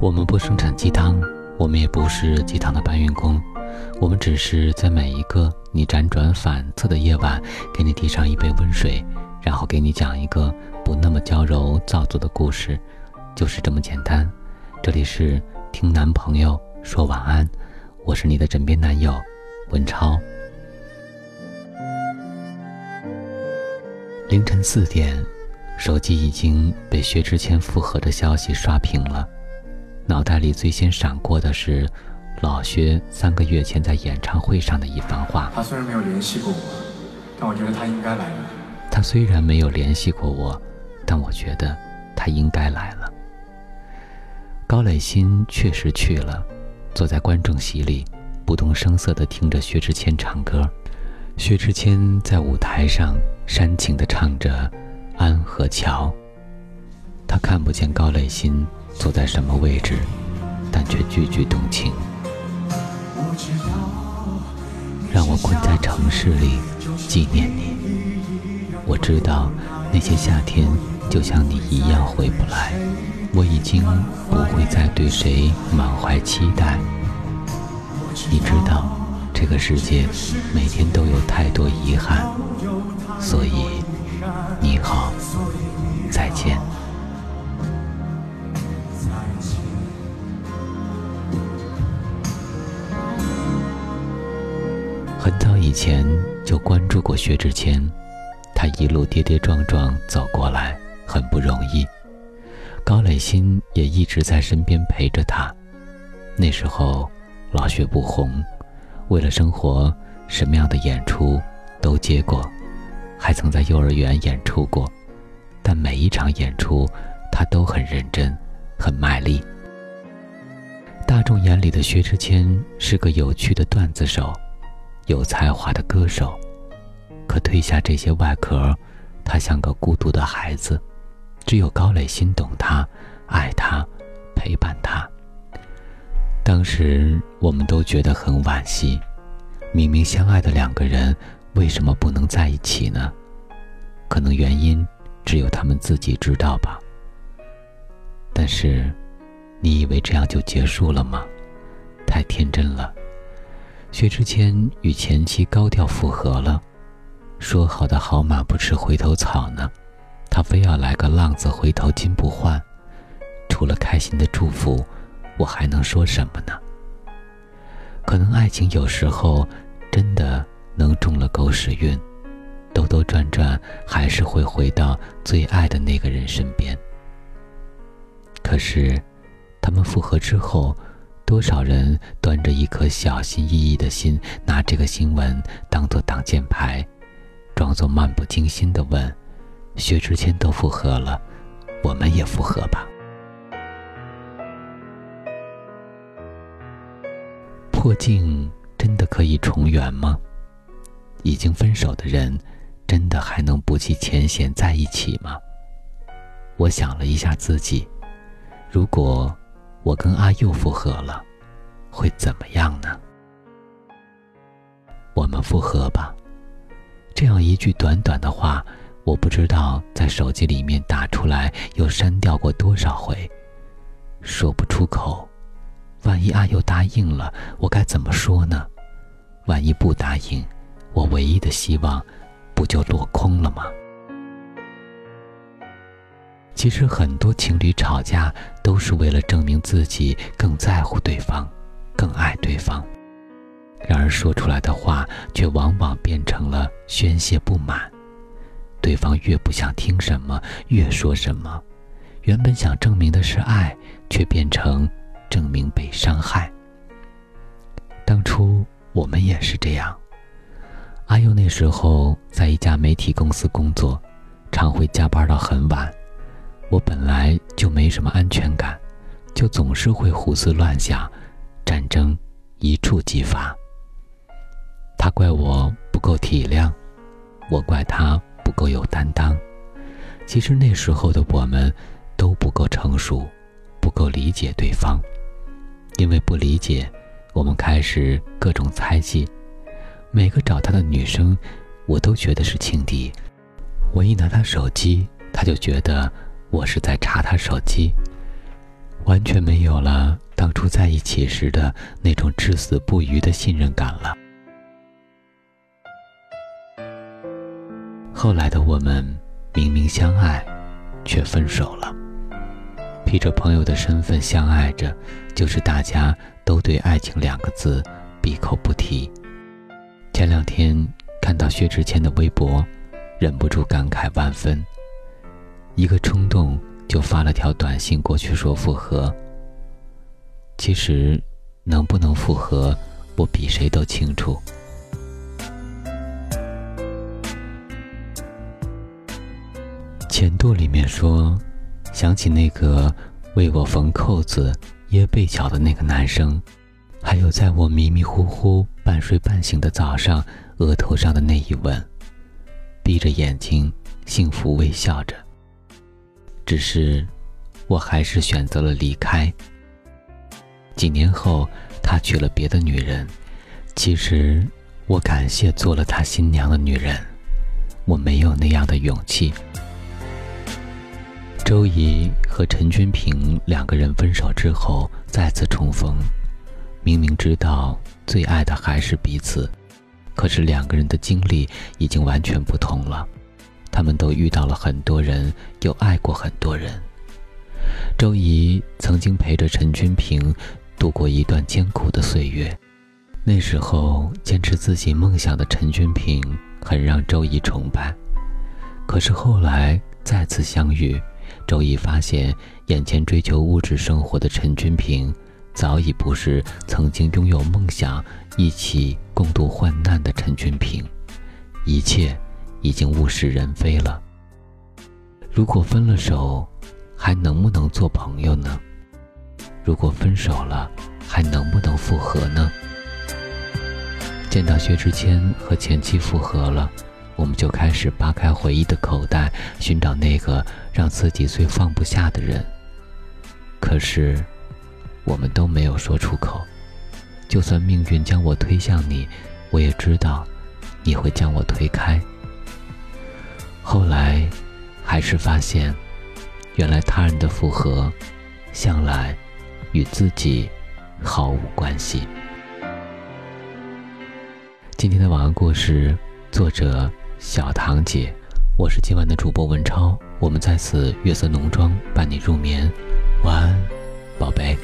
我们不生产鸡汤，我们也不是鸡汤的搬运工，我们只是在每一个你辗转反侧的夜晚，给你递上一杯温水，然后给你讲一个不那么娇柔造作的故事，就是这么简单。这里是听男朋友说晚安，我是你的枕边男友文超。凌晨四点，手机已经被薛之谦复合的消息刷屏了。脑袋里最先闪过的是老薛三个月前在演唱会上的一番话。他虽然没有联系过我，但我觉得他应该来了。他虽然没有联系过我，但我觉得他应该来了。高磊鑫确实去了，坐在观众席里，不动声色地听着薛之谦唱歌。薛之谦在舞台上煽情地唱着《安和桥》。他看不见高磊鑫。坐在什么位置，但却句句动情。让我困在城市里纪念你。我知道那些夏天就像你一样回不来。我已经不会再对谁满怀期待。你知道这个世界每天都有太多遗憾，所以你好，再见。前就关注过薛之谦，他一路跌跌撞撞走过来，很不容易。高磊鑫也一直在身边陪着他。那时候老薛不红，为了生活，什么样的演出都接过，还曾在幼儿园演出过。但每一场演出，他都很认真，很卖力。大众眼里的薛之谦是个有趣的段子手。有才华的歌手，可褪下这些外壳，他像个孤独的孩子。只有高磊鑫懂他，爱他，陪伴他。当时我们都觉得很惋惜，明明相爱的两个人，为什么不能在一起呢？可能原因只有他们自己知道吧。但是，你以为这样就结束了吗？太天真了。薛之谦与前妻高调复合了，说好的好马不吃回头草呢？他非要来个浪子回头金不换，除了开心的祝福，我还能说什么呢？可能爱情有时候真的能中了狗屎运，兜兜转转还是会回到最爱的那个人身边。可是，他们复合之后。多少人端着一颗小心翼翼的心，拿这个新闻当做挡箭牌，装作漫不经心的问：“薛之谦都复合了，我们也复合吧？”破镜真的可以重圆吗？已经分手的人，真的还能不计前嫌在一起吗？我想了一下自己，如果……我跟阿佑复合了，会怎么样呢？我们复合吧。这样一句短短的话，我不知道在手机里面打出来又删掉过多少回，说不出口。万一阿佑答应了，我该怎么说呢？万一不答应，我唯一的希望不就落空了吗？其实很多情侣吵架都是为了证明自己更在乎对方，更爱对方。然而说出来的话却往往变成了宣泄不满，对方越不想听什么，越说什么。原本想证明的是爱，却变成证明被伤害。当初我们也是这样。阿佑那时候在一家媒体公司工作，常会加班到很晚。我本来就没什么安全感，就总是会胡思乱想，战争一触即发。他怪我不够体谅，我怪他不够有担当。其实那时候的我们都不够成熟，不够理解对方。因为不理解，我们开始各种猜忌。每个找他的女生，我都觉得是情敌。我一拿他手机，他就觉得。我是在查他手机，完全没有了当初在一起时的那种至死不渝的信任感了。后来的我们明明相爱，却分手了。披着朋友的身份相爱着，就是大家都对爱情两个字闭口不提。前两天看到薛之谦的微博，忍不住感慨万分。一个冲动就发了条短信过去说复合。其实，能不能复合，我比谁都清楚。前度里面说，想起那个为我缝扣子、掖被角的那个男生，还有在我迷迷糊糊、半睡半醒的早上，额头上的那一吻，闭着眼睛，幸福微笑着。只是，我还是选择了离开。几年后，他娶了别的女人。其实，我感谢做了他新娘的女人，我没有那样的勇气。周怡和陈君平两个人分手之后再次重逢，明明知道最爱的还是彼此，可是两个人的经历已经完全不同了。他们都遇到了很多人，又爱过很多人。周怡曾经陪着陈君平度过一段艰苦的岁月，那时候坚持自己梦想的陈君平很让周怡崇拜。可是后来再次相遇，周怡发现眼前追求物质生活的陈君平，早已不是曾经拥有梦想、一起共度患难的陈君平，一切。已经物是人非了。如果分了手，还能不能做朋友呢？如果分手了，还能不能复合呢？见到薛之谦和前妻复合了，我们就开始扒开回忆的口袋，寻找那个让自己最放不下的人。可是，我们都没有说出口。就算命运将我推向你，我也知道，你会将我推开。后来，还是发现，原来他人的复合，向来与自己毫无关系。今天的晚安故事，作者小唐姐，我是今晚的主播文超，我们在此月色浓妆伴你入眠，晚安，宝贝。